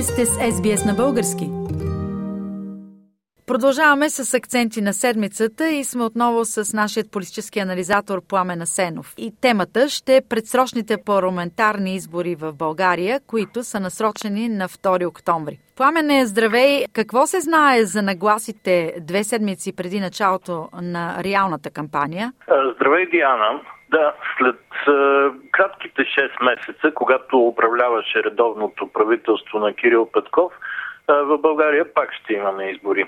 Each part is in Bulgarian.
Вие сте с SBS на български. Продължаваме с акценти на седмицата и сме отново с нашия политически анализатор Пламен Асенов. И темата ще е предсрочните парламентарни избори в България, които са насрочени на 2 октомври. Пламене, здравей! Какво се знае за нагласите две седмици преди началото на реалната кампания? Здравей, Диана! Да, след е, кратките 6 месеца, когато управляваше редовното правителство на Кирил Петков, в България пак ще имаме избори.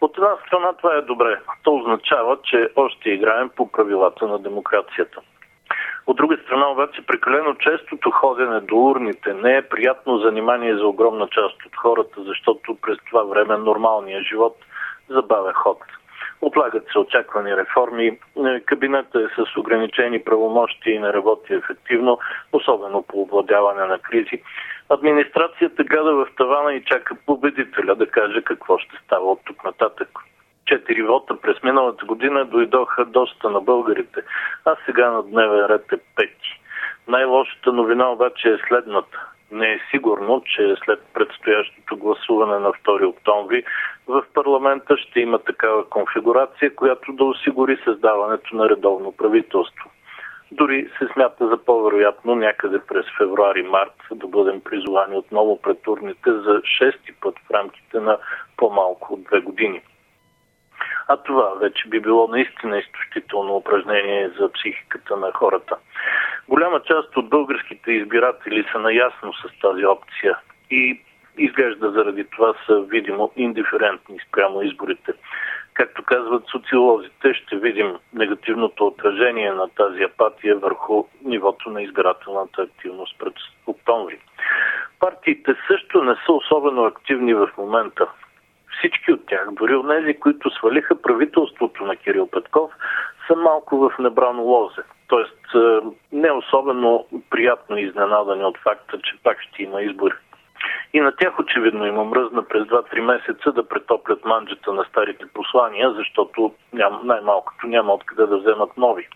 От една страна това е добре. То означава, че още играем по правилата на демокрацията. От друга страна обаче прекалено честото ходене до урните не е приятно занимание за огромна част от хората, защото през това време нормалният живот забавя ход. Отлагат се очаквани реформи. Е, кабинета е с ограничени правомощи и не работи ефективно, особено по овладяване на кризи. Администрацията гледа в тавана и чака победителя да каже какво ще става от тук нататък. Четири вота през миналата година дойдоха доста на българите, а сега на дневен ред е пети. Най-лошата новина обаче е следната. Не е сигурно, че след предстоящото гласуване на 2 октомври в парламента ще има такава конфигурация, която да осигури създаването на редовно правителство. Дори се смята за по-вероятно някъде през февруари-март да бъдем призовани отново пред урните за шести път в рамките на по-малко от две години. А това вече би било наистина изтощително упражнение за психиката на хората. Голяма част от българските избиратели са наясно с тази опция и изглежда заради това са видимо индиферентни спрямо изборите. Както казват социолозите, ще видим негативното отражение на тази апатия върху нивото на избирателната активност през октомври. Партиите също не са особено активни в момента. Всички от тях, дори от тези, които свалиха правителството на Кирил Петков, са малко в небрано лозе. Тоест е, не особено приятно изненадани от факта, че пак ще има избори. И на тях очевидно има мръзна през 2-3 месеца да претоплят манджата на старите послания, защото ням, най-малкото няма откъде да вземат нови.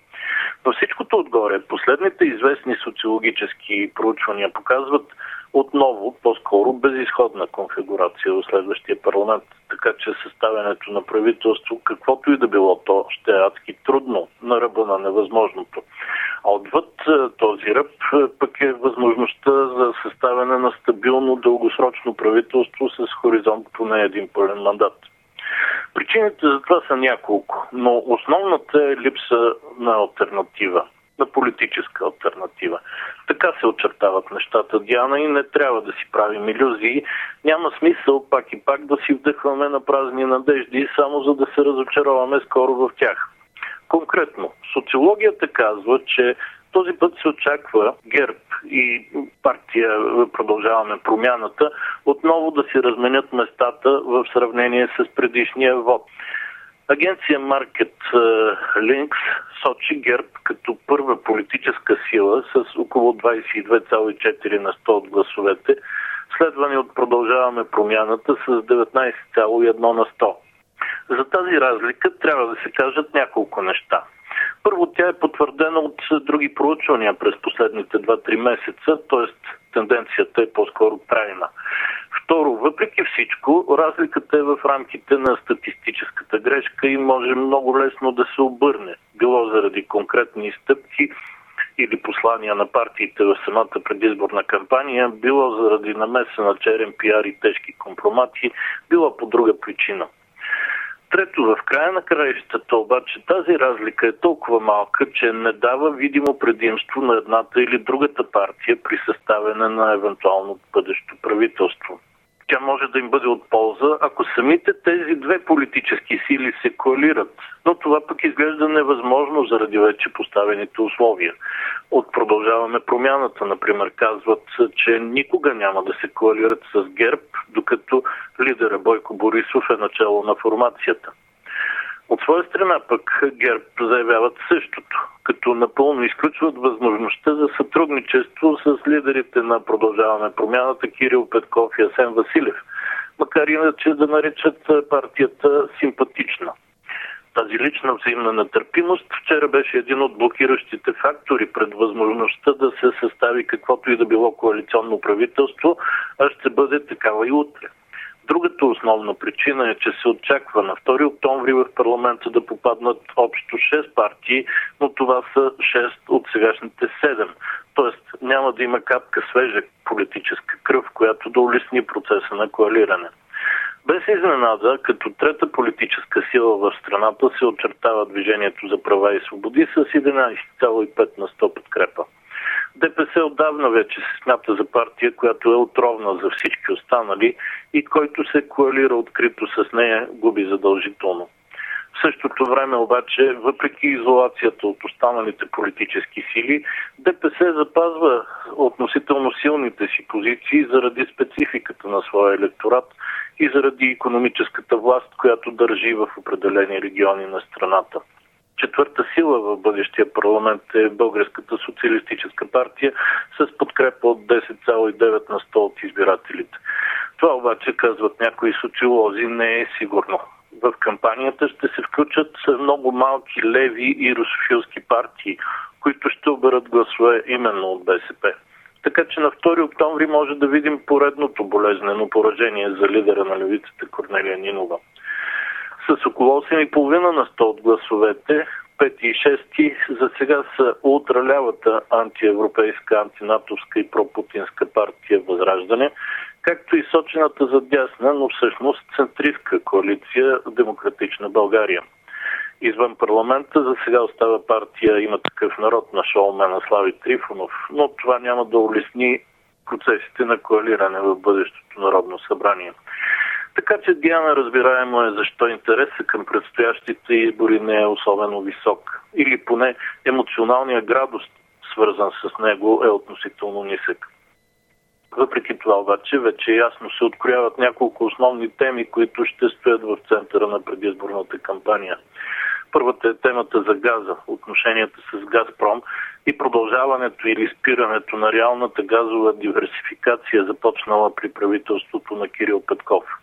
Във всичкото отгоре, последните известни социологически проучвания показват отново, по-скоро, безисходна конфигурация в следващия парламент. Така че съставянето на правителство, каквото и да било то, ще е адски трудно на ръба на невъзможното. А отвъд е, този ръб е, пък е възможността за съставяне на стабилно дългосрочно правителство с хоризонт поне един пълен мандат. Причините за това са няколко, но основната е липса на альтернатива, на политическа альтернатива. Така се очертават нещата, Диана, и не трябва да си правим иллюзии. Няма смисъл пак и пак да си вдъхваме на празни надежди, само за да се разочароваме скоро в тях. Конкретно, социологията казва, че този път се очаква ГЕРБ и партия Продължаваме промяната отново да си разменят местата в сравнение с предишния вод. Агенция Market Links сочи ГЕРБ като първа политическа сила с около 22,4 на 100 от гласовете, следвани от Продължаваме промяната с 19,1 на 100. За тази разлика трябва да се кажат няколко неща. Първо, тя е потвърдена от други проучвания през последните 2-3 месеца, т.е. тенденцията е по-скоро трайна. Второ, въпреки всичко, разликата е в рамките на статистическата грешка и може много лесно да се обърне. Било заради конкретни стъпки или послания на партиите в самата предизборна кампания, било заради намеса на черен пиар и тежки компромати, било по друга причина. Трето, в края на краищата обаче тази разлика е толкова малка, че не дава видимо предимство на едната или другата партия при съставяне на евентуално бъдещо правителство тя може да им бъде от полза, ако самите тези две политически сили се коалират. Но това пък изглежда невъзможно заради вече поставените условия. От продължаваме промяната, например, казват, че никога няма да се коалират с ГЕРБ, докато лидера Бойко Борисов е начало на формацията. От своя страна пък ГЕРБ заявяват същото, като напълно изключват възможността за сътрудничество с лидерите на Продължаваме промяната Кирил Петков и Асен Василев, макар иначе да наричат партията симпатична. Тази лична взаимна нетърпимост вчера беше един от блокиращите фактори пред възможността да се състави каквото и да било коалиционно правителство, а ще бъде такава и утре. Другата основна причина е, че се очаква на 2 октомври в парламента да попаднат общо 6 партии, но това са 6 от сегашните 7. Тоест няма да има капка свежа политическа кръв, която да улесни процеса на коалиране. Без изненада, като трета политическа сила в страната се очертава Движението за права и свободи с 11,5 на 100 подкрепа. ДПС отдавна вече се смята за партия, която е отровна за всички останали и който се коалира открито с нея, губи задължително. В същото време обаче, въпреки изолацията от останалите политически сили, ДПС запазва относително силните си позиции заради спецификата на своя електорат и заради економическата власт, която държи в определени региони на страната четвърта сила в бъдещия парламент е Българската социалистическа партия с подкрепа от 10,9 на 100 от избирателите. Това обаче, казват някои социолози, не е сигурно. В кампанията ще се включат много малки леви и русофилски партии, които ще оберат гласове именно от БСП. Така че на 2 октомври може да видим поредното болезнено поражение за лидера на левицата Корнелия Нинова с около 8,5 на 100 от гласовете, 5 и 6 за сега са ултралявата антиевропейска, антинатовска и пропутинска партия Възраждане, както и сочената за дясна, но всъщност центристка коалиция Демократична България. Извън парламента за сега остава партия Има такъв народ на шоумена Слави Трифонов, но това няма да улесни процесите на коалиране в бъдещото Народно събрание. Така че Диана разбираемо е защо интересът към предстоящите избори не е особено висок. Или поне емоционалният градус, свързан с него, е относително нисък. Въпреки това обаче вече ясно се открояват няколко основни теми, които ще стоят в центъра на предизборната кампания. Първата е темата за газа, отношенията с Газпром и продължаването или спирането на реалната газова диверсификация, започнала при правителството на Кирил Петков –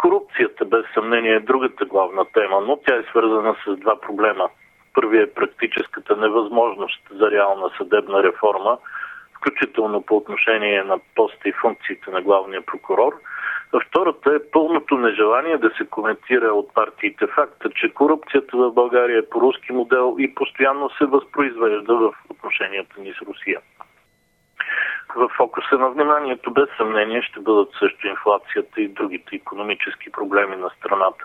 Корупцията без съмнение е другата главна тема, но тя е свързана с два проблема. Първият е практическата невъзможност за реална съдебна реформа, включително по отношение на поста и функциите на главния прокурор. А втората е пълното нежелание да се коментира от партиите факта, че корупцията в България е по руски модел и постоянно се възпроизвежда в отношенията ни с Русия. В фокуса на вниманието без съмнение ще бъдат също инфлацията и другите економически проблеми на страната.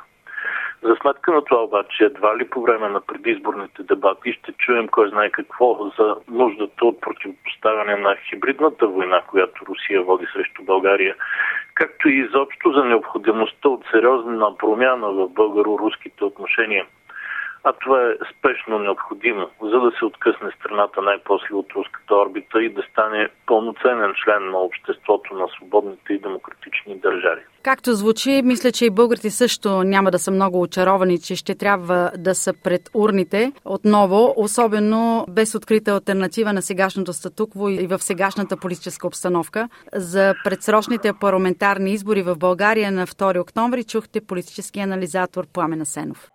За сметка на това обаче, едва ли по време на предизборните дебати ще чуем кой знае какво за нуждата от противопоставяне на хибридната война, която Русия води срещу България, както и изобщо за необходимостта от сериозна промяна в българо-руските отношения – а това е спешно необходимо, за да се откъсне страната най-после от руската орбита и да стане пълноценен член на обществото на свободните и демократични държави. Както звучи, мисля, че и българите също няма да са много очаровани, че ще трябва да са пред урните отново, особено без открита альтернатива на сегашното статукво и в сегашната политическа обстановка. За предсрочните парламентарни избори в България на 2 октомври чухте политически анализатор Пламена Сенов.